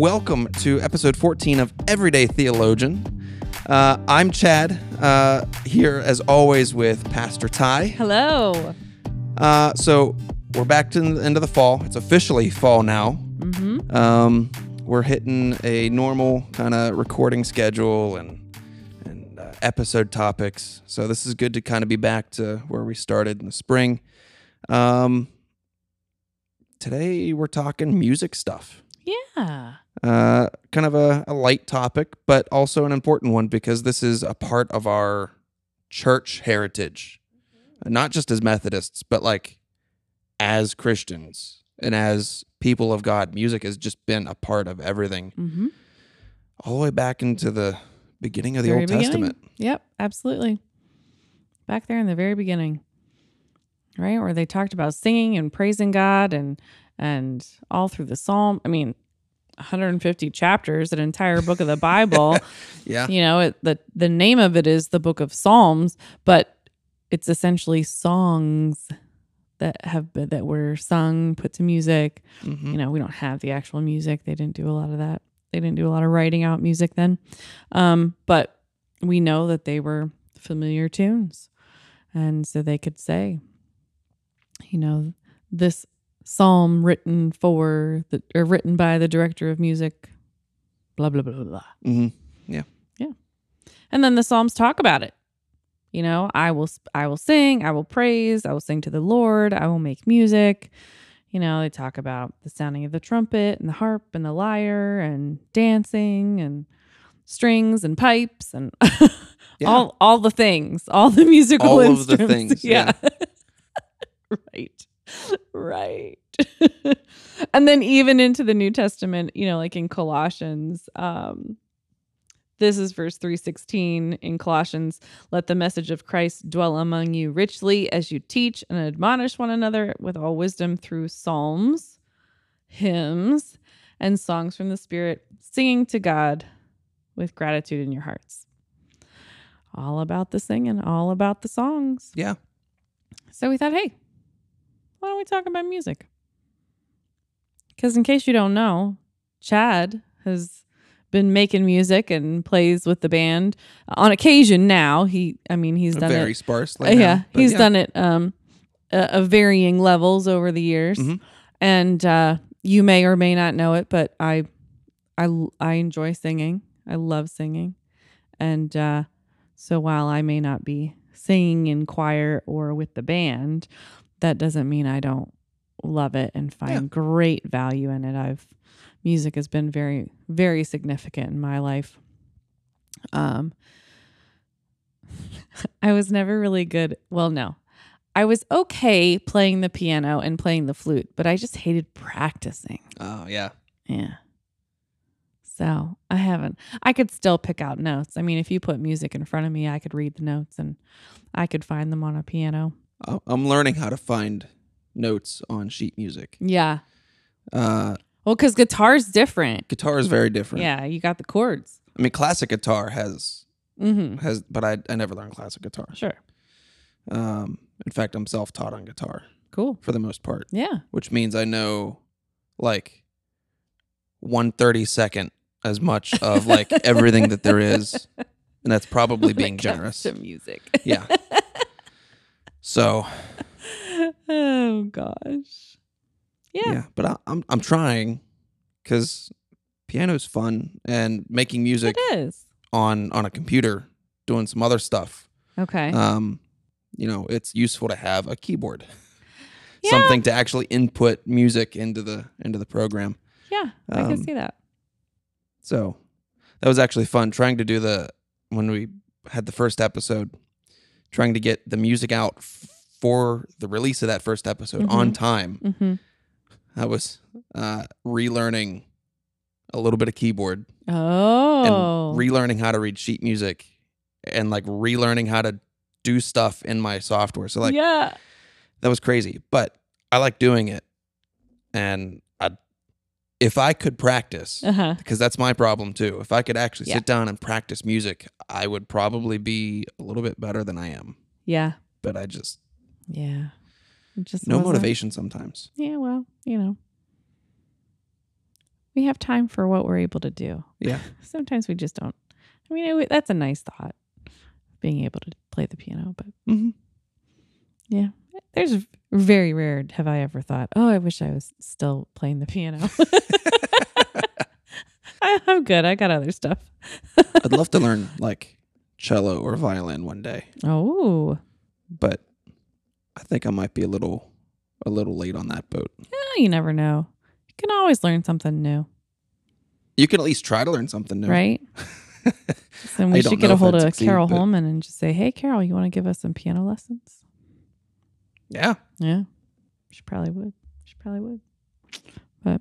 Welcome to episode 14 of Everyday Theologian. Uh, I'm Chad, uh, here as always with Pastor Ty. Hello. Uh, so we're back to the end of the fall. It's officially fall now. Mm-hmm. Um, we're hitting a normal kind of recording schedule and and uh, episode topics. So this is good to kind of be back to where we started in the spring. Um, today we're talking music stuff. Yeah. Uh, kind of a, a light topic, but also an important one because this is a part of our church heritage, not just as Methodists, but like as Christians and as people of God. Music has just been a part of everything, Mm-hmm. all the way back into the beginning of the Very Old beginning. Testament. Yep, absolutely. Back there in the very beginning. Right? Where they talked about singing and praising God and and all through the Psalm. I mean, 150 chapters, an entire book of the Bible. Yeah, you know, it, the the name of it is the book of Psalms, but it's essentially songs that have been, that were sung, put to music. Mhm. you know, we don't have the actual music. They didn't do a lot of that. They didn't do a lot of writing out music then. Um, but we know that they were familiar tunes. And so they could say, you know, this psalm written for the or written by the director of music, blah blah blah blah. Mhm. Yeah. Yeah. And then the psalms talk about it. You know, I will I will sing, I will praise, I will sing to the Lord, I will make music. You know, they talk about the sounding of the trumpet and the harp and the lyre and dancing and strings and pipes and Yeah. all all the things, all the musical All of the instruments. things, yeah. right. Right. and then even into the New Testament, you know, like in Colossians, um this is verse 316 in Colossians. Let the message of Christ dwell among you richly as you teach and admonish one another with all wisdom through psalms, hymns, and songs from the Spirit, singing to God with gratitude in your hearts. All about the singing, all about the songs. yeah. So we thought, hey, why don't we talk about music? Because in case you don't know, Chad has been making music and plays with the band on occasion now. He, I mean, he's done Very it. Very sparsely. Uh, yeah, but he's done it um, uh, of varying levels over the years, Mhm. and uh, you may or may not know it, but I, I, I enjoy singing. I love singing, and uh, so while I may not be singing in choir or with the band, that doesn't mean I don't love it and find Yeah. great value in it. I've music has been very very significant in my life. Um I was never really good. Well, no. I was okay playing the piano and playing the flute, but I just hated practicing. Oh yeah. Yeah. So I haven't. I could still pick out notes. I mean, if you put music in front of me, I could read the notes and I could find them on a piano. I- I'm learning how to find notes on sheet music. Yeah. Uh, Well, because guitar's different. guitar is very different. Yeah, you got the chords. I mean, classic guitar has Mm-hmm. has, but I I never learned classic guitar. Sure. Um, in fact, I'm self taught on guitar Cool. for the most part, Yeah. which means I know like one thirty second as much of like everything that there is, and that's probably being generous. To music. Yeah. So oh gosh. yeah, Yeah. but I, I'm I'm trying because piano's fun and making music It is. on on a computer doing some other stuff Okay. um you know it's useful to have a keyboard Yeah. something to actually input music into the into the program yeah, I um, can see that. so that was actually fun trying to do the when we had the first episode trying to get the music out f- for the release of that first episode on time Mm-hmm. i was uh relearning a little bit of keyboard Oh. and relearning how to read sheet music and like relearning how to do stuff in my software. So like yeah. that was crazy, but I like doing it. And if I could practice Uh huh. because that's my problem too. If I could actually Yeah. sit down and practice music, I would probably be a little bit better than I am. Yeah. But I just Yeah. It just no wasn't- motivation sometimes. Yeah, well, you know. we have time for what we're able to do. Yeah. Sometimes we just don't. I mean, it, that's a nice thought, being able to play the piano. But Mhm. yeah, there's very rare have I ever thought, oh, I wish I was still playing the piano. I, I'm good. I got other stuff. I'd love to learn like cello or violin one day, Oh, but I think I might be a little a little late on that boat. yeah, you never know. You can always learn something new, You can at least try to learn something new. right? Then we don't should get a hold of succeed, Carol Holman and just say, "Hey, Carol, you want to give us some piano lessons?" Yeah. Yeah, she probably would. She probably would. But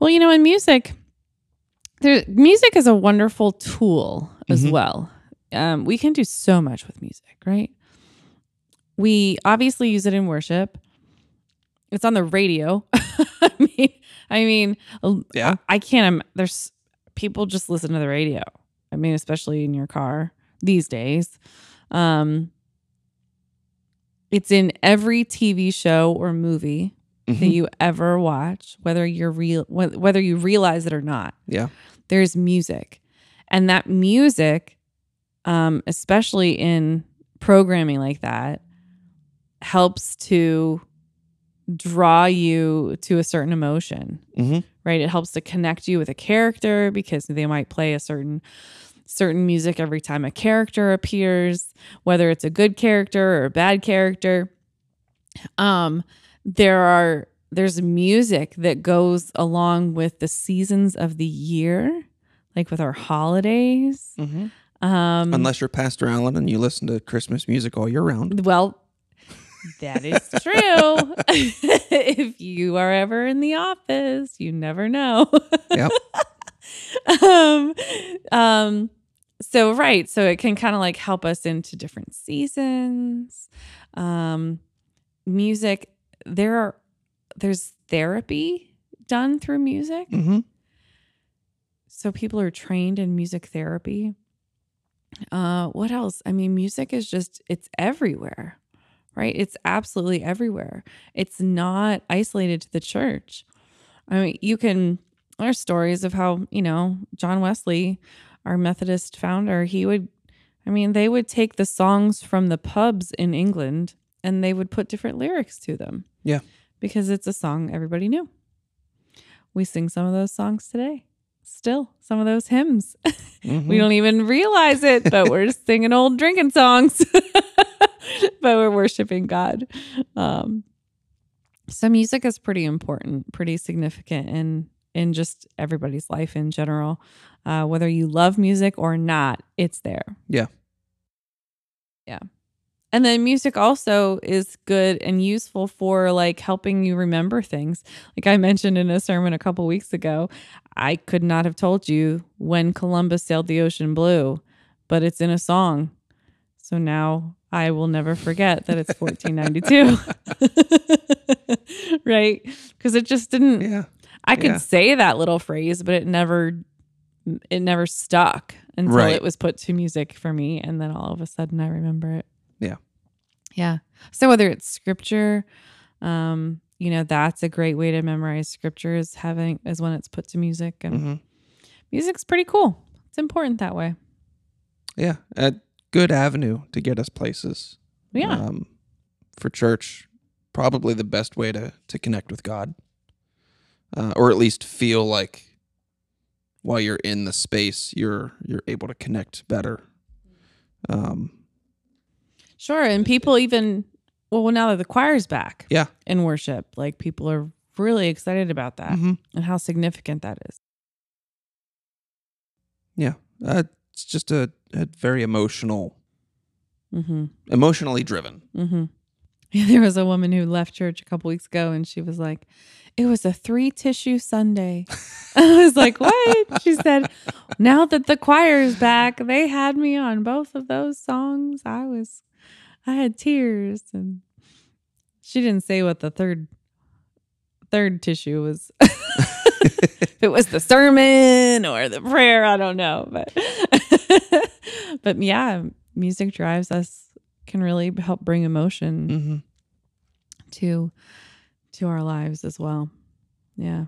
well, you know, in music, there music is a wonderful tool as Mhm. well. Um, we can do so much with music, right? We obviously use it in worship. It's on the radio. I mean, I mean, Yeah. I can't. There's people just listen to the radio. I mean, especially in your car these days. Um, it's in every TV show or movie that Mhm. you ever watch, whether you're real, wh- whether you realize it or not. Yeah. There's music, and that music, um, especially in programming like that, helps to draw you to a certain emotion Mhm. right it helps to connect you with a character because they might play a certain certain music every time a character appears whether it's a good character or a bad character um there are there's music that goes along with the seasons of the year like with our holidays Mhm. um Unless you're Pastor Allen and you listen to Christmas music all year round. well, that is true. if you are ever in the office, you never know. Yep. um, um, so right, so it can kind of like help us into different seasons. Um, music, there are there's therapy done through music. hmm So people are trained in music therapy. Uh, what else? I mean, music is just it's everywhere, right? It's absolutely everywhere. It's not isolated to the church. I mean, you can there's stories of how, you know, John Wesley, our Methodist founder, he would I mean, they would take the songs from the pubs in England and they would put different lyrics to them. Yeah. Because it's a song everybody knew. We sing some of those songs today. Still, some of those hymns. Mm-hmm. We don't even realize it, but we're just singing old drinking songs. but we're worshiping God. Um, so music is pretty important, pretty significant in in just everybody's life in general. Uh, whether you love music or not, it's there. Yeah. Yeah. And then music also is good and useful for like helping you remember things. Like I mentioned in a sermon a couple weeks ago, I could not have told you when Columbus sailed the ocean blue, but it's in a song. So now I will never forget that it's 1492. right? Because it just didn't Yeah. I could Yeah. say that little phrase, but it never it never stuck until Right. it was put to music for me and then all of a sudden I remember it. Yeah. Yeah. So whether it's scripture, um, you know, that's a great way to memorize scripture is having is when it's put to music and hmm music's pretty cool. It's important that way. Yeah. A good avenue to get us places. Yeah. Um, for church, probably the best way to to connect with God, uh, or at least feel like while you're in the space, you're you're able to connect better. Um, Sure. And people even well now that the choir's back Yeah. in worship, like people are really excited about that mhm. and how significant that is. Yeah, uh, it's just a, a very emotional, Mm-hmm. emotionally driven. Mm-hmm. Yeah, there was a woman who left church a couple weeks ago and she was like, It was a three tissue Sunday. I was like, What? She said, Now that the choir's back, they had me on both of those songs. I was, I had tears. And she didn't say what the third, third tissue was. if it was the sermon or the prayer, I don't know. But, but yeah, music drives us can really help bring emotion hmm to to our lives as well. Yeah.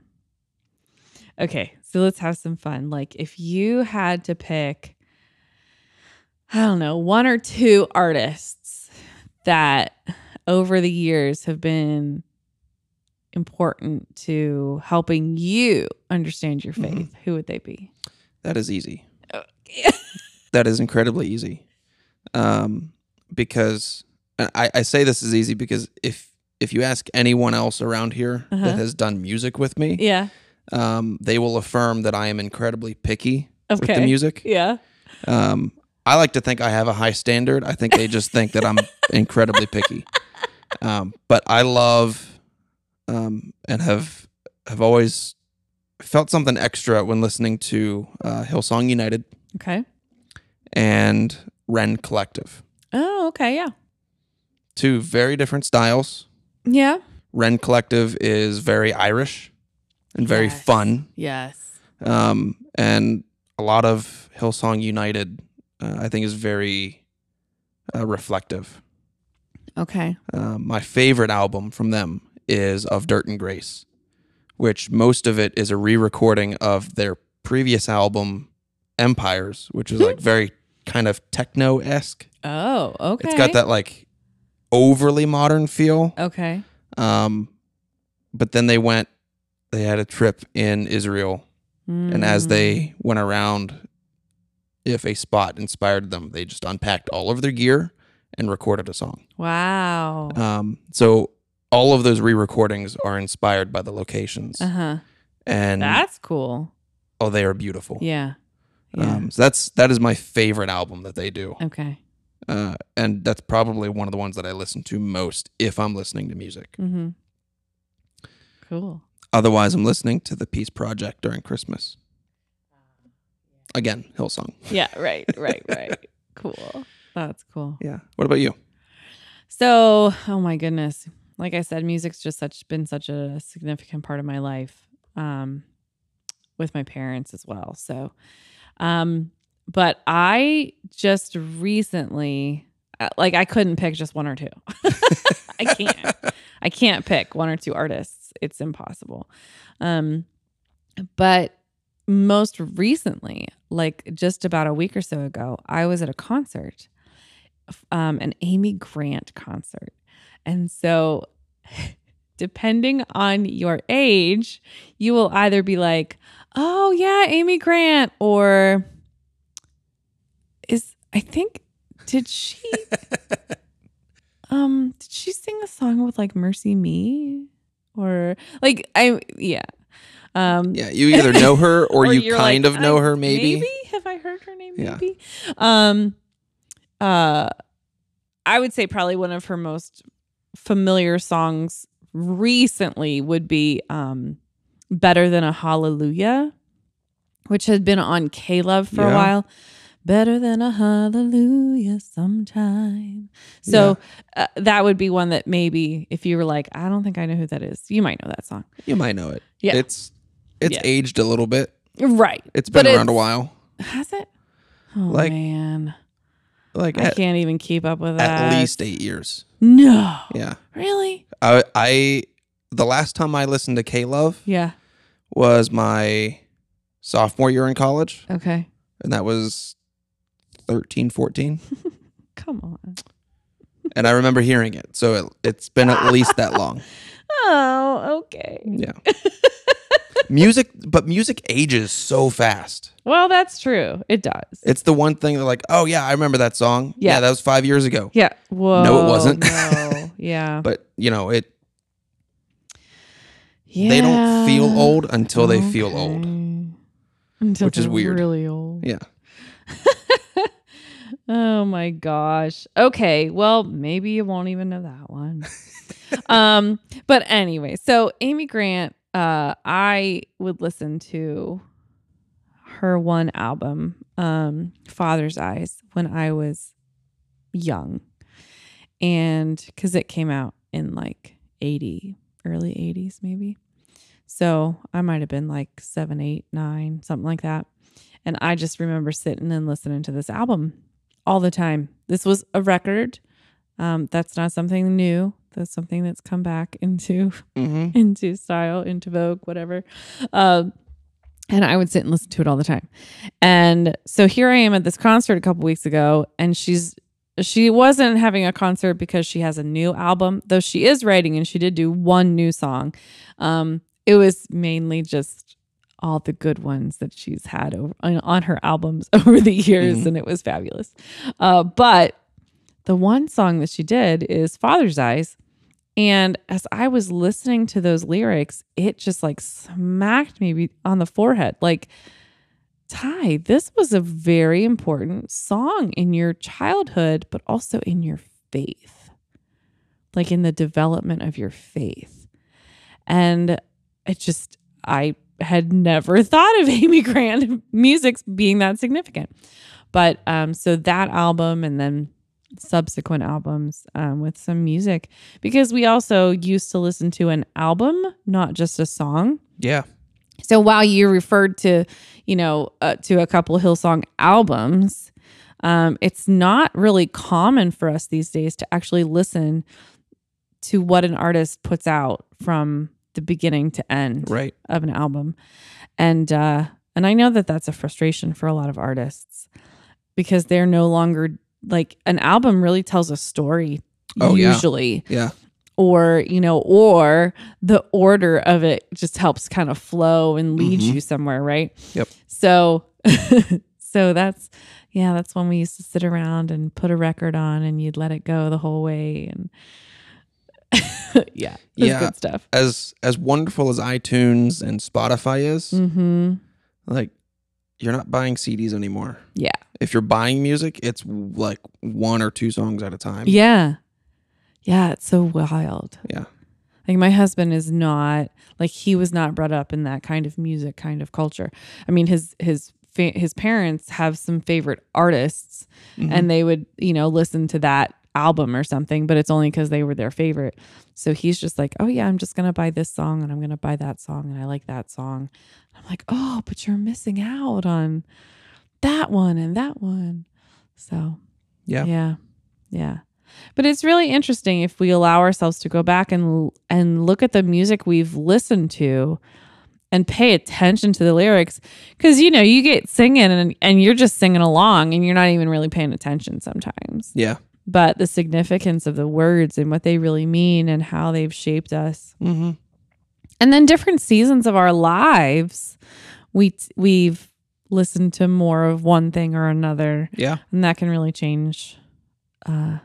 Okay, so let's have some fun. Like, if you had to pick, I don't know, one or two artists that over the years have been important to helping you understand your Mhm. faith, who would they be? That is easy. Okay. That is incredibly easy. Um, because I, I say this is easy because if if you ask anyone else around here Uh-huh. that has done music with me, yeah. um, they will affirm that I am incredibly picky with the music. Yeah. Um, I like to think I have a high standard. I think they just think that I'm incredibly picky. Um, but I love um, and have have always felt something extra when listening to uh, Hillsong United Okay. and Rend Collective. Oh, okay. Yeah. Two very different styles. Yeah. Rend Collective is very Irish and very Yes. fun. Yes. Um, and a lot of Hillsong United, uh, I think, is very uh, reflective. Okay. Uh, my favorite album from them is Of Dirt and Grace, which most of it is a re recording of their previous album, Empires, which is like very kind of techno esque. Oh, okay. It's got that like overly modern feel. Okay. Um, but then they went, they had a trip in Israel, and as Mm. they went around, if a spot inspired them, they just unpacked all of their gear and recorded a song. Wow. Um, so all of those re-recordings are inspired by the locations, Uh huh. and That's cool. oh, they are beautiful. Yeah. Yeah. Um, so that's that is my favorite album that they do, okay. Uh, and that's probably one of the ones that I listen to most if I'm listening to music. Mm-hmm. Cool. Otherwise, I'm listening to the Peace Project during Christmas. Again, Hillsong. Yeah. Right. Right. Right. cool. That's cool. Yeah. What about you? So, oh my goodness. Like I said, music's just such been such a significant part of my life. Um with my parents as well. So, um but I just recently uh, like I couldn't pick just one or two. I can't. I can't pick one or two artists. It's impossible. Um but most recently, like just about a week or so ago, I was at a concert um, an Amy Grant concert. And so, depending on your age, you will either be like, oh, yeah, Amy Grant, or is, I think, did she, um, did she sing a song with like MercyMe? Or like, I, yeah. Um, Yeah, you either know her or, you you're kind like, of know her, maybe. Maybe have I heard her name? Yeah. Maybe. Um, uh, I would say probably one of her most familiar songs recently would be um, "Better Than a Hallelujah," which had been on K Love for a while. Better than a hallelujah sometime. So uh, that would be one that maybe if you were like, I don't think I know who that is, you might know that song. You might know it. Yeah. It's it's Yeah. aged a little bit. Right. It's been But around a while. Has it? Oh Like, man. Like I at, can't even keep up with that. at least eight years. No. Yeah. Really? I I the last time I listened to K Love Yeah. was my sophomore year in college, Okay. and that was 13, 14. Come on. and I remember hearing it. So it, it's been at least that long. Oh, okay. Yeah. music, but music ages so fast. Well, that's true. It does. It's the one thing that, like, oh, yeah, I remember that song. Yeah. that was five years ago. yeah. Whoa. No, it wasn't. no. Yeah. But, you know, it yeah. they don't feel old until they feel old. Until which is weird. Really old. Yeah. Oh my gosh. Okay. Well, maybe you won't even know that one. um, but anyway, so Amy Grant, uh, I would listen to her one album, um, Father's Eyes, when I was young. And because it came out in like 80, early 80s, maybe. So I might have been like seven, eight, nine, something like that. And I just remember sitting and listening to this album all the time. This was a record. Um, that's not something new. That's something that's come back into Mm-hmm. into style, into vogue, whatever. Um, and I would sit and listen to it all the time. And so here I am at this concert a couple weeks ago, and she's she wasn't having a concert because she has a new album, though she is writing and she did do one new song. Um, it was mainly just all the good ones that she's had over, on her albums over the years, Mhm. and it was fabulous. Uh, but the one song that she did is Father's Eyes. And as I was listening to those lyrics, it just like smacked me on the forehead. Like, Ty, this was a very important song in your childhood, but also in your faith, like in the development of your faith. And it just, I had never thought of Amy Grant music being that significant. But um, so that album and then subsequent albums um, with some music, because we also used to listen to an album, not just a song. Yeah. So while you referred to, you know, uh, to a couple Hillsong albums, um, it's not really common for us these days to actually listen to what an artist puts out from the beginning to end Right. of an album, and uh, and I know that that's a frustration for a lot of artists because they're no longer like an album really tells a story Oh, yeah. usually Yeah. or you know or the order of it just helps kind of flow and lead Mhm. you somewhere right Yep. so so that's yeah that's when we used to sit around and put a record on and you'd let it go the whole way and yeah Yeah. good stuff As as wonderful as iTunes and Spotify is, mm-hmm like you're not buying CDs anymore. yeah If you're buying music, it's like one or two songs at a time. yeah yeah it's so wild Yeah. Like my husband is not like he was not brought up in that kind of music kind of culture. I mean his his fa- his parents have some favorite artists Mhm. and they would, you know, listen to that album or something, but it's only cuz they were their favorite. So he's just like, "Oh yeah, I'm just going to buy this song and I'm going to buy that song and I like that song." I'm like, "Oh, but you're missing out on that one and that one." So, Yeah. yeah. Yeah. But it's really interesting if we allow ourselves to go back and and look at the music we've listened to and pay attention to the lyrics cuz you know, you get singing and and you're just singing along and you're not even really paying attention sometimes. Yeah. But the significance of the words and what they really mean and how they've shaped us. Mm-hmm. And then different seasons of our lives, we we've listened to more of one thing or another Yeah. and that can really change uh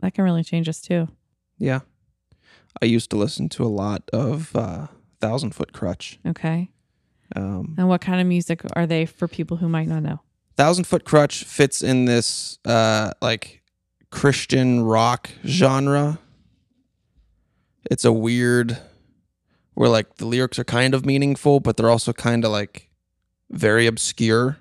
that can really change us too Yeah. I used to listen to a lot of uh, Thousand Foot Crutch. okay Um, and what kind of music are they for people who might not know Thousand Foot Crutch fits in this uh, like Christian rock genre. It's a weird where like the lyrics are kind of meaningful, but they're also kind of like very obscure,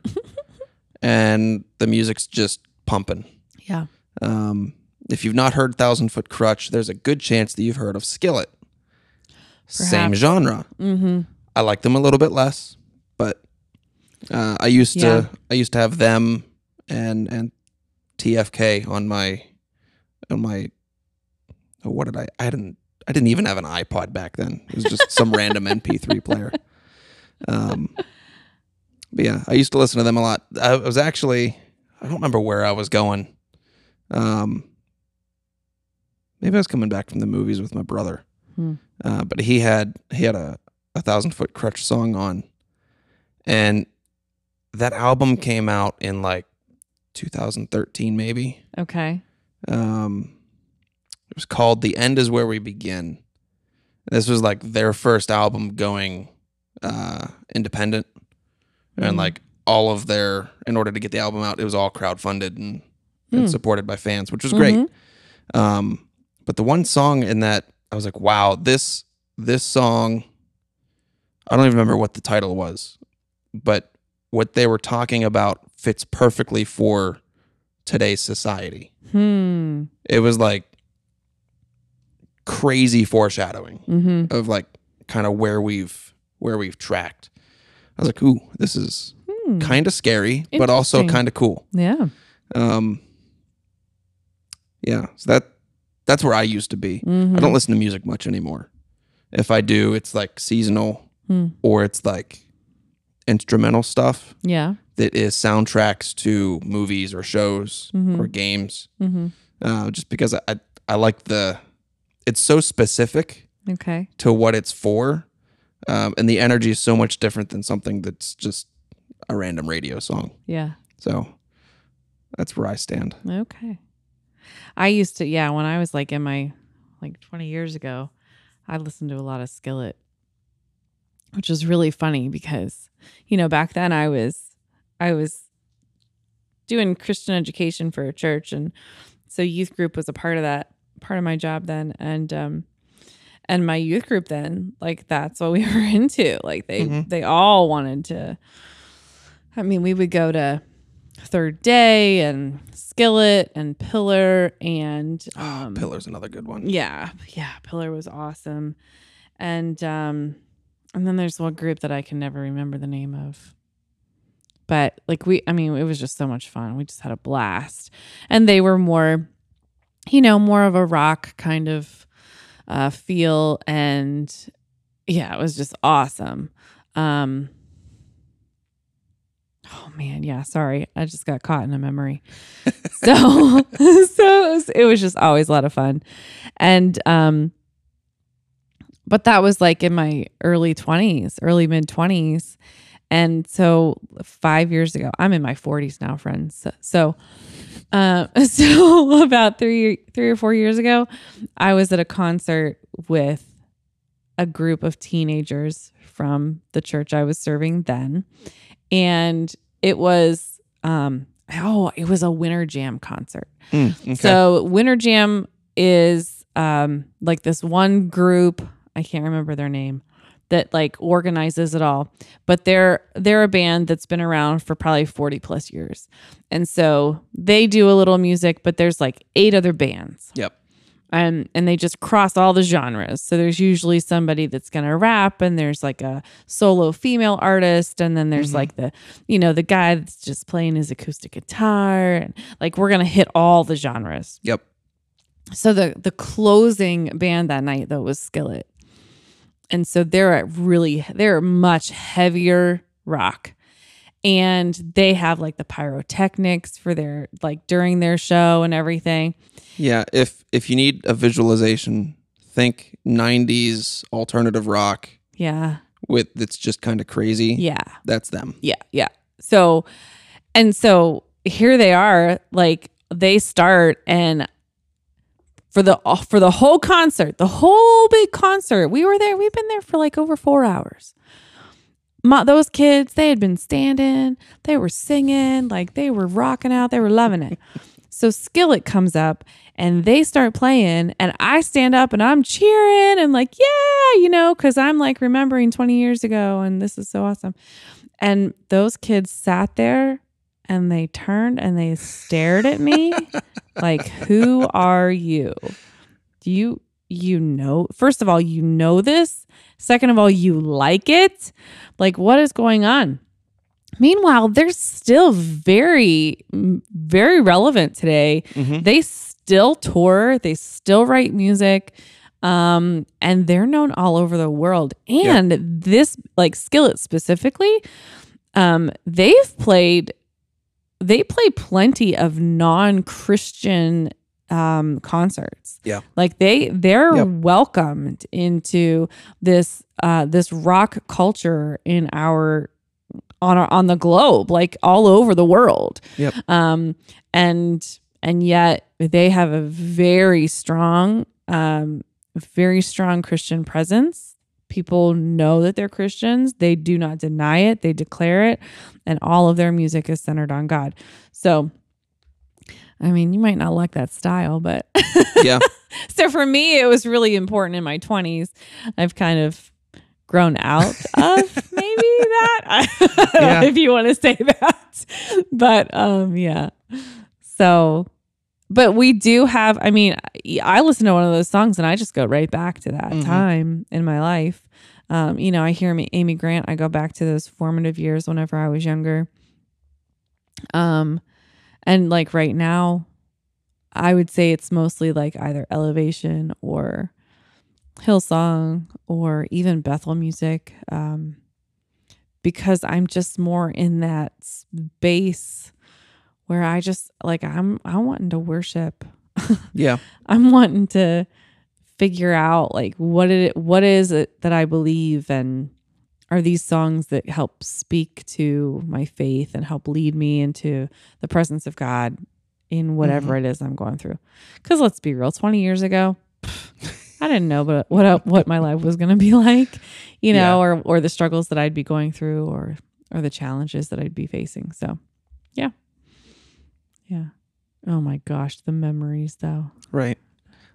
and the music's just pumping. yeah Um, if you've not heard Thousand Foot Crutch, there's a good chance that you've heard of Skillet. Same genre. mm-hmm I like them a little bit less, but uh, I used Yeah. to I used to have them and and TFK on my on my oh, what did I I didn't I didn't even have an iPod back then. It was just some random MP3 player. Um, but yeah, I used to listen to them a lot. I was actually I don't remember where I was going. Um, maybe I was coming back from the movies with my brother. Hmm. Uh, but he had he had a a thousand foot crutch song on, and that album came out in like 2013 maybe. okay Um, it was called "The End Is Where We Begin." This was like their first album going uh, independent, and Mm. like all of their in order to get the album out, it was all crowdfunded and, and Mm. supported by fans, which was great. Mhm. Um, but the one song in that I was like, wow, this this song. I don't even remember what the title was, but what they were talking about fits perfectly for today's society. hmm It was like crazy foreshadowing mm-hmm of like kind of where we've where we've tracked. I was like, ooh, this is hmm. kind of scary, but also kind of cool. yeah Um, yeah, so that that's where I used to be. Mhm. I don't listen to music much anymore. If I do, it's like seasonal Hmm. or it's like instrumental stuff Yeah. That is soundtracks to movies or shows Mhm. or games. Mm-hmm. Uh, just because I, I I like the it's so specific Okay. to what it's for, um, and the energy is so much different than something that's just a random radio song. Yeah. So that's where I stand. Okay. I used to, yeah, when I was like in my like 20 years ago, I listened to a lot of Skillet, which was really funny because, you know, back then I was, I was doing Christian education for a church. And so youth group was a part of that, part of my job then. And, um, and my youth group then, like that's what we were into. Like they, Mhm. they all wanted to, I mean, we would go to Third Day and Skillet and Pillar and um, Pillar's another good one. Yeah, yeah, Pillar was awesome, and um, and then there's one group that I can never remember the name of. But like we, I mean, it was just so much fun. We just had a blast, and they were more, you know, more of a rock kind of uh, feel, and yeah, it was just awesome. Um, Oh man, yeah. Sorry, I just got caught in a memory. so, so it was, it was just always a lot of fun, and um, but that was like in my early twenties, early mid twenties, and so five years ago, I'm in my forties now, friends. So, so, uh, so about three three or four years ago, I was at a concert with a group of teenagers from the church I was serving then and it was um oh it was a winter jam concert Mm, okay. so winter jam is um like this one group i can't remember their name that like organizes it all but they're they're a band that's been around for probably 40 plus years and so they do a little music but there's like eight other bands yep. and and they just cross all the genres. So there's usually somebody that's gonna rap, and there's like a solo female artist, and then there's Mhm. like the you know the guy that's just playing his acoustic guitar, and like we're gonna hit all the genres. Yep. So the the closing band that night though was Skillet, and so they're a really they're much heavier rock. And they have like the pyrotechnics for their like during their show and everything. Yeah. If if you need a visualization, think '90s alternative rock Yeah. with that's just kind of crazy. Yeah. That's them. Yeah, yeah. So, and so here they are, like they start and for the for the whole concert, the whole big concert, we were there. We've been there for like over four hours. My, those kids, they had been standing, they were singing, like they were rocking out, they were loving it. so Skillet comes up and they start playing, and I stand up and I'm cheering and like, yeah, you know, because I'm like remembering 20 years ago, and this is so awesome. And those kids sat there and they turned and they stared at me like, who are you? Do you you know first of all, you know this. Second of all, you like it. Like, what is going on? Meanwhile, they're still very, very relevant today. Mhm. They still tour, they still write music, um, and they're known all over the world. And this, like Skillet specifically, um, they've played, they play plenty of non-Christian um concerts Yeah. like they they're Yep. welcomed into this uh this rock culture in our on our, on the globe like all over the world Yep. um and and yet they have a very strong um very strong christian presence people know that they're christians they do not deny it they declare it and all of their music is centered on god so i mean you might not like that style but Yeah. so for me it was really important in my 20s i've kind of grown out of maybe that Yeah. if you want to say that but um yeah so but we do have i mean i listen to one of those songs and i just go right back to that Mhm. time in my life um you know i hear me amy grant i go back to those formative years whenever i was younger um and like right now i would say it's mostly like either elevation or hillsong or even bethel music um because I'm just more in that space where I just like I'm I'm wanting to worship. Yeah. I'm wanting to figure out like what it what is it that I believe and are these songs that help speak to my faith and help lead me into the presence of God in whatever mm-hmm. it is I'm going through. Cuz let's be real, 20 years ago, I didn't know but what what my life was going to be like, you know, Yeah. or or the struggles that I'd be going through or or the challenges that I'd be facing. So, yeah. Yeah. Oh my gosh, the memories though. Right.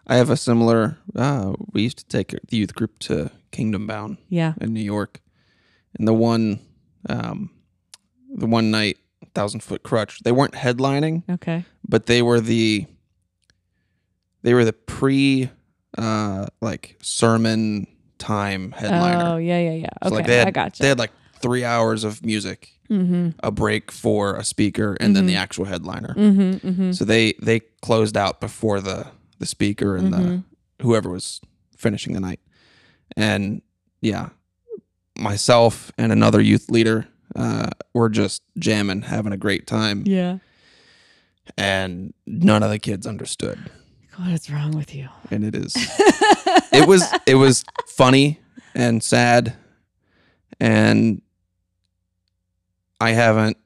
I have a similar. Uh, we used to take the youth group to Kingdom Bound Yeah. in New York, and the one, um, the one night, Thousand Foot Crutch. They weren't headlining, Okay. but they were the. They were the pre, uh, like sermon time headliner. Oh, yeah, yeah, yeah. So, Okay. like they had, I got you. They had like three hours of music, mm-hmm. a break for a speaker, and then the actual headliner. Mm-hmm. Mm-hmm. So they they closed out before the the speaker and Mm-hmm. the whoever was finishing the night, and yeah, myself and another youth leader uh, were just jamming, having a great time, Yeah. and none of the kids understood, What is wrong with you? and it is it was it was funny and sad, and I haven't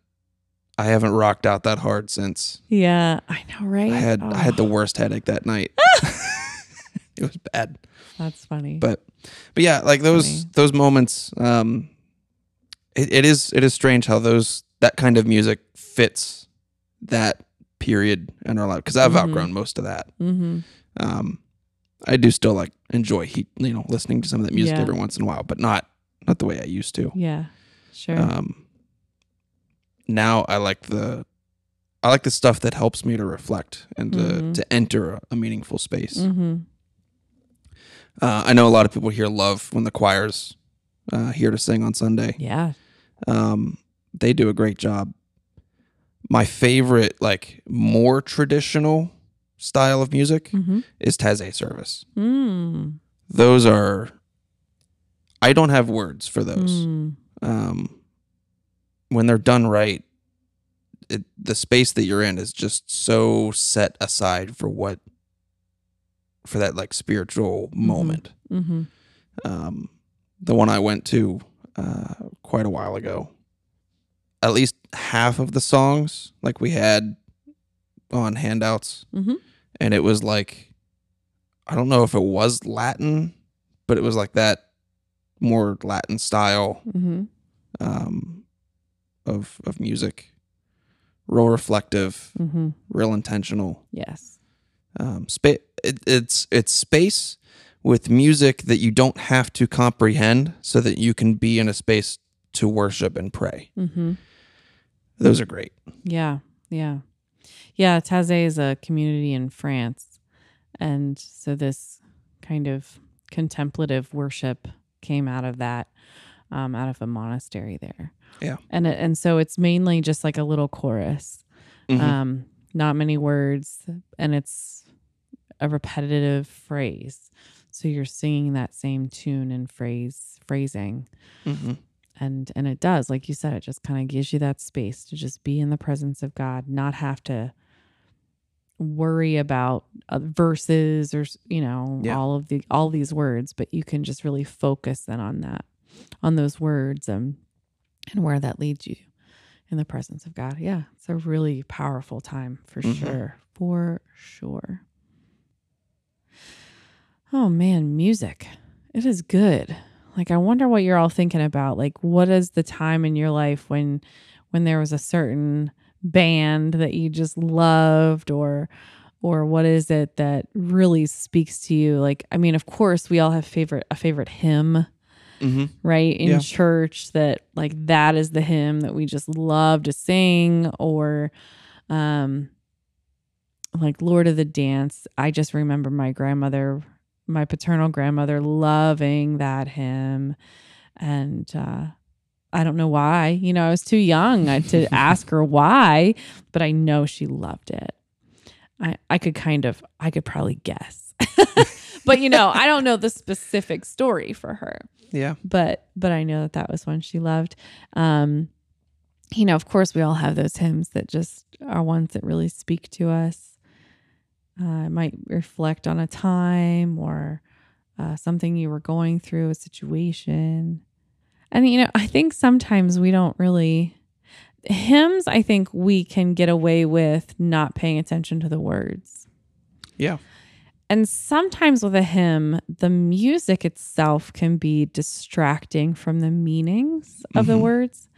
I haven't rocked out that hard since. Yeah, I know, right? I had I had the Oh, worst headache that night. it was bad. That's funny. But but yeah, like those Funny. those moments, um it, it is it is strange how those that kind of music fits that period in our life because I've Mhm. outgrown most of that. mm-hmm. Um I do still like enjoy he, you know listening to some of that music Yeah. every once in a while, but not not the way I used to. Yeah, sure. Um now I like the I like the stuff that helps me to reflect and to, Mhm. to enter a, a meaningful space. mm-hmm. Uh, I know a lot of people here love when the choir's uh, here to sing on Sunday. Yeah. Um, they do a great job. My favorite, like more traditional style of music Mm-hmm. is Taizé service. Mm. Those are, I don't have words for those. Mm. Um, when they're done right, it, the space that you're in is just so set aside for what, for that like spiritual moment. Mm-hmm. um, the one I went to uh, quite a while ago. At least half of the songs, like we had on handouts, Mm-hmm. and it was like, I don't know if it was Latin, but it was like that more Latin style Mm-hmm. um, of of music, real reflective, Mm-hmm. real intentional. Yes. Um, spa- it, it's it's space with music that you don't have to comprehend, so that you can be in a space to worship and pray. Mm-hmm. Those are great. Yeah. Yeah. Yeah. Taizé is a community in France. And so this kind of contemplative worship came out of that, um, out of a monastery there. Yeah. And it, and so it's mainly just like a little chorus, Mhm. um, not many words, and it's a repetitive phrase. So you're singing that same tune and phrase phrasing Mhm. and and it does like you said it just kind of gives you that space to just be in the presence of god not have to worry about uh, verses or you know Yeah. all of the all these words but you can just really focus then on that on those words and and where that leads you in the presence of god. Yeah it's a really powerful time for Mhm. sure for sure. Oh man music. It is good. Like i wonder what you're all thinking about. Like what is the time in your life when when there was a certain band that you just loved or or what is it that really speaks to you? Like i mean of course we all have favorite a favorite hymn Mhm. right in Yeah. church that like that is the hymn that we just love to sing or um like lord of the dance. I just remember my grandmother my paternal grandmother loving that hymn. And uh i don't know why you know i was too young to ask her why but i know she loved it. I i could kind of i could probably guess. But you know, I don't know the specific story for her Yeah. but but I know that that was one she loved. Um, you know, of course, we all have those hymns that just are ones that really speak to us. Uh, it might reflect on a time or uh, something you were going through, a situation. And you know, I think sometimes we don't really hymns. I think we can get away with not paying attention to the words. Yeah. And sometimes with a hymn, the music itself can be distracting from the meanings of the Mhm. words.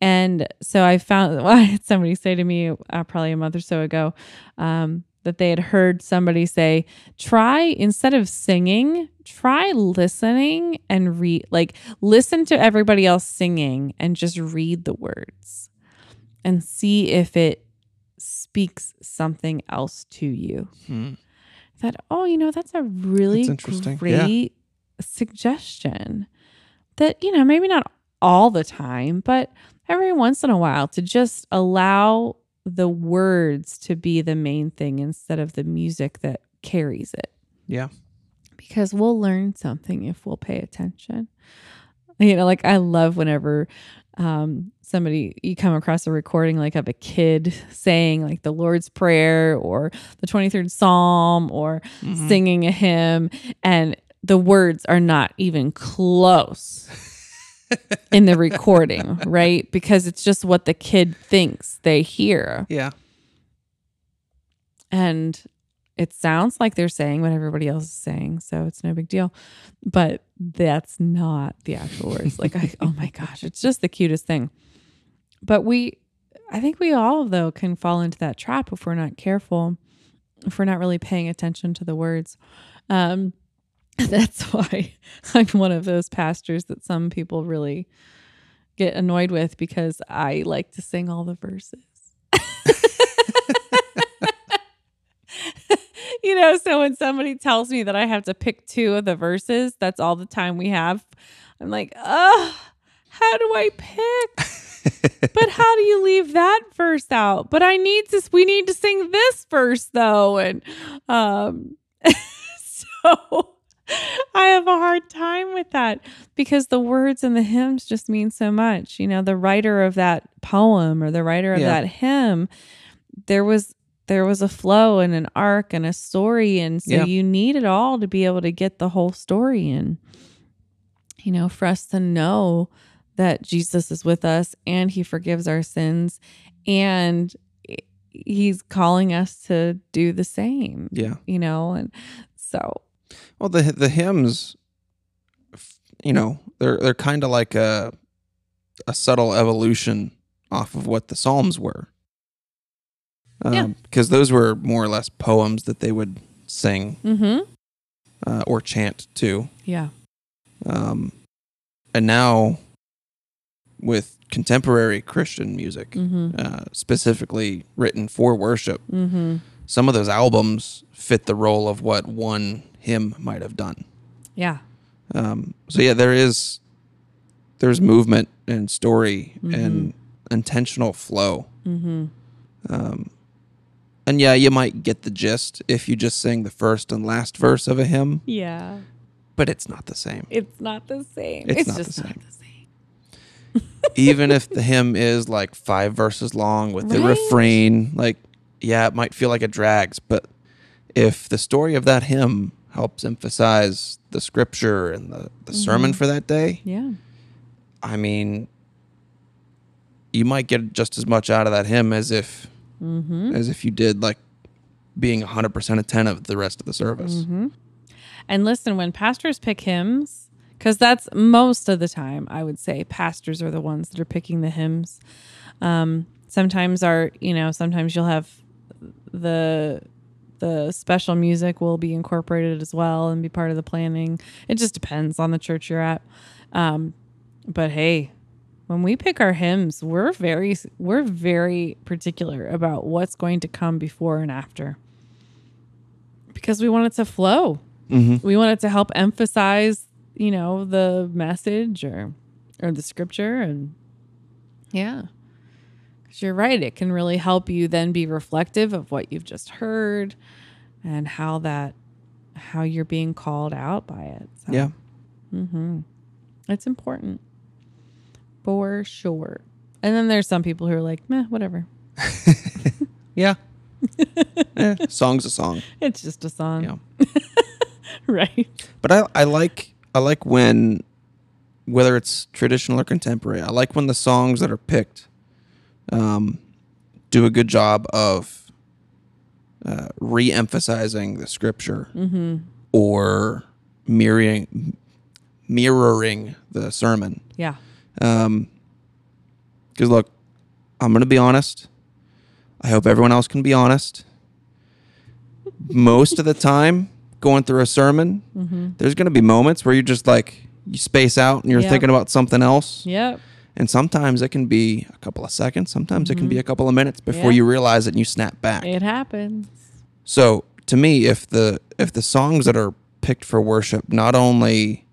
And so I found, well, I had somebody say to me uh, probably a month or so ago um, that they had heard somebody say, try instead of singing, try listening and read, like listen to everybody else singing and just read the words and see if it speaks something else to you Hmm. That oh you know that's a really That's interesting. Yeah. great suggestion that you know maybe not all the time but every once in a while to just allow the words to be the main thing instead of the music that carries it Yeah. because we'll learn something if we'll pay attention you know like i love whenever um somebody you come across a recording like of a kid saying like the lord's prayer or the 23rd psalm or Mhm. singing a hymn and the words are not even close in the recording right? Because it's just what the kid thinks they hear. Yeah. and it sounds like they're saying what everybody else is saying so it's no big deal. But that's not the actual words. Like I, oh my gosh it's just the cutest thing but we i think we all though can fall into that trap if we're not careful if we're not really paying attention to the words um that's why i'm one of those pastors that some people really get annoyed with because i like to sing all the verses you know, so when somebody tells me that I have to pick two of the verses, that's all the time we have. I'm like, oh, how do I pick? But how do you leave that verse out? But I need to, we need to sing this verse though. And um, so I have a hard time with that because the words and the hymns just mean so much. You know, the writer of that poem or the writer of Yeah. that hymn, there was there was a flow and an arc and a story and so Yeah. you need it all to be able to get the whole story in you know for us to know that jesus is with us and he forgives our sins and he's calling us to do the same Yeah. you know and so Well, the the hymns, you know, they're they're kind of like a a subtle evolution off of what the Psalms were. Yeah. Because those were more or less poems that they would sing mm-hmm. uh, or chant to. yeah Um, and now, with contemporary Christian music, mm-hmm. uh, specifically written for worship, Mm-hmm. some of those albums fit the role of what one hymn might have done. yeah Um, so yeah, there is there's movement and story and intentional flow. mm-hmm. Um, and yeah, you might get the gist if you just sing the first and last verse of a hymn, yeah but it's not the same. it's not the same It's it's, not the just same. not the same Even if the hymn is like five verses long with the refrain, like yeah, it might feel like it drags, but if the story of that hymn helps emphasize the scripture and the, the sermon Mhm. for that day, yeah I mean, you might get just as much out of that hymn as if mm-hmm. as if you did like being 100% attentive the rest of the service. hmm And listen, when pastors pick hymns, because that's most of the time, I would say pastors are the ones that are picking the hymns. Um, sometimes our, you know, sometimes you'll have the the special music will be incorporated as well and be part of the planning. It just depends on the church you're at. Um, but hey, when we pick our hymns, we're very we're very particular about what's going to come before and after because we want it to flow. Mm-hmm. We want it to help emphasize, you know, the message or or the scripture and yeah. Cuz you're right, it can really help you then be reflective of what you've just heard and how that how you're being called out by it. So, Yeah. hmm It's important for sure. And then there's some people who are like, meh, whatever. Yeah. Eh, song's a song. It's just a song. Yeah. right. But I, I like I like when whether it's traditional or contemporary, I like when the songs that are picked um, do a good job of uh, re-emphasizing the scripture or mirroring mirroring the sermon. Yeah. Um, because look, I'm gonna be honest. I hope everyone else can be honest. Most of the time, going through a sermon, mm-hmm. there's gonna be moments where you're just like you space out and you're Yep. thinking about something else. Yep. And sometimes it can be a couple of seconds. Sometimes it can be mm-hmm. a couple of minutes before Yeah. you realize it and you snap back. It happens. So to me, if the if the songs that are picked for worship not only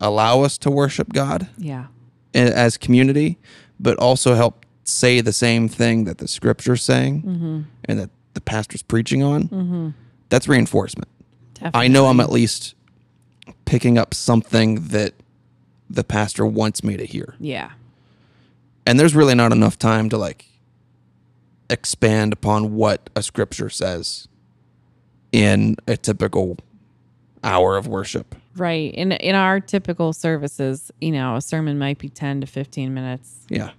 allow us to worship God, Yeah. as community, but also help say the same thing that the scripture's saying Mm-hmm. and that the pastor's preaching on. Mm-hmm. That's reinforcement. Definitely. I know I'm at least picking up something that the pastor wants me to hear. Yeah. And there's really not enough time to like expand upon what a scripture says in a typical hour of worship. Right. In in our typical services, you know, a sermon might be 10 to 15 minutes. Yeah.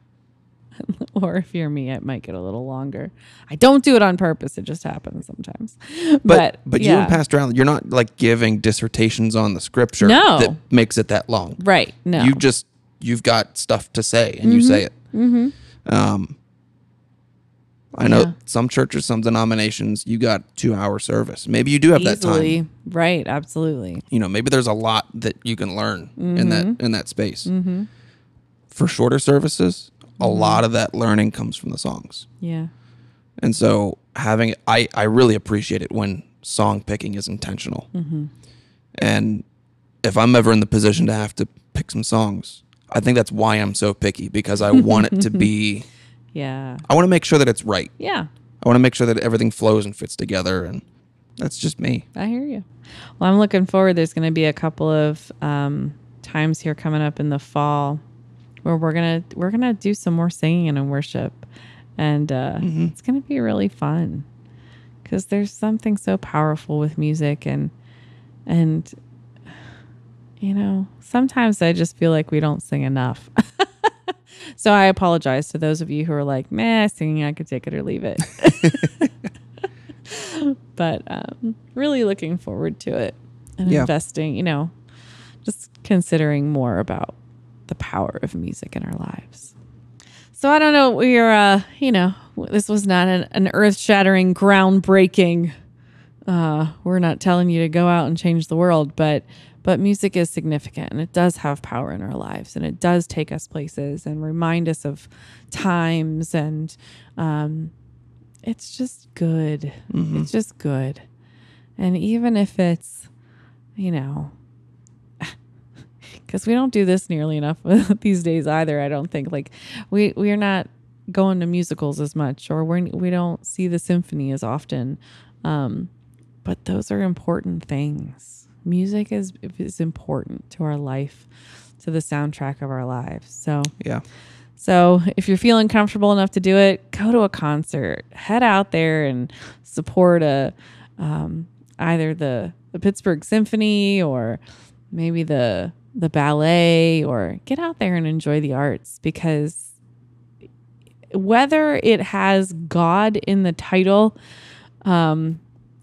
Or if you're me, it might get a little longer. I don't do it on purpose. It just happens sometimes. But But but, you yeah. and Pastor Allen, you're not like giving dissertations on the scripture No. that makes it that long. Right. No. You just you've got stuff to say and you say it. mm-hmm. Um, I know Yeah. some churches, some denominations, you got two hour service. Maybe you do have that time. Right. Absolutely. You know, maybe there's a lot that you can learn in Mm-hmm. that in that space. For shorter services, a Mm-hmm. lot of that learning comes from the songs. Yeah. And so having I I really appreciate it when song picking is intentional. Mm-hmm. And if I'm ever in the position to have to pick some songs, I think that's why I'm so picky because I want it to be Yeah. I want to make sure that it's right. Yeah. I want to make sure that everything flows and fits together and that's just me. I hear you. Well, I'm looking forward. There's going to be a couple of um, times here coming up in the fall where we're gonna we're gonna do some more singing and worship, and uh, it's gonna be really fun because there's something so powerful with music and and you know sometimes I just feel like we don't sing enough. so I apologize to those of you who are like, "Meh, singing, I could take it or leave it." but um, really looking forward to it and Yeah. investing, you know, just considering more about the power of music in our lives. So I don't know, we're, uh, you know, this was not an, an earth shattering, groundbreaking. Uh, we're not telling you to go out and change the world, but but music is significant and it does have power in our lives and it does take us places and remind us of times and um, it's just good. It's just good. And even if it's, you know, because we don't do this nearly enough these days either. I don't think like we we're not going to musicals as much, or we we don't see the symphony as often. Um, but those are important things. Music is is important to our life, to the soundtrack of our lives. So Yeah. so if you're feeling comfortable enough to do it, go to a concert. Head out there and support a um, either the the Pittsburgh Symphony or maybe the the ballet or get out there and enjoy the arts because whether it has God in the title, um,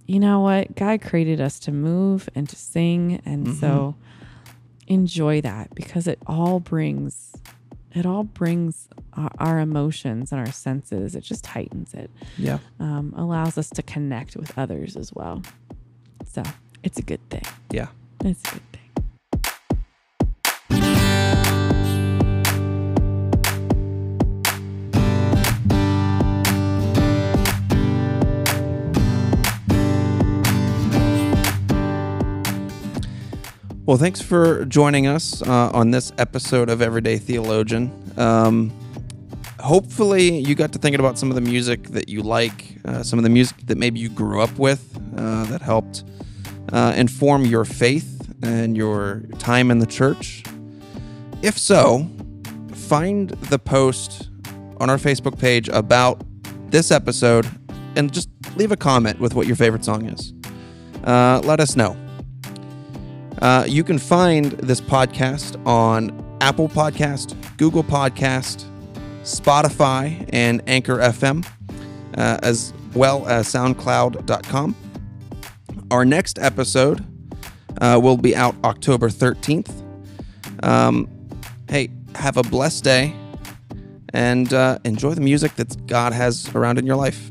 you know what? God created us to move and to sing, and so enjoy that because it all brings it all brings our, our emotions and our senses. It just heightens it, Yeah. um, allows us to connect with others as well. So it's a good thing. Yeah. It's a good thing. Well, thanks for joining us uh, on this episode of Everyday Theologian. Um, hopefully, you got to thinking about some of the music that you like, uh, some of the music that maybe you grew up with uh, that helped uh, inform your faith and your time in the church? If so, find the post on our Facebook page about this episode and just leave a comment with what your favorite song is. Uh, let us know. Uh, you can find this podcast on Apple Podcast, Google Podcast, Spotify, and Anchor FM, uh, as well as SoundCloud.com. Our next episode uh, will be out October 13th. Um, hey, have a blessed day and uh, enjoy the music that God has around in your life.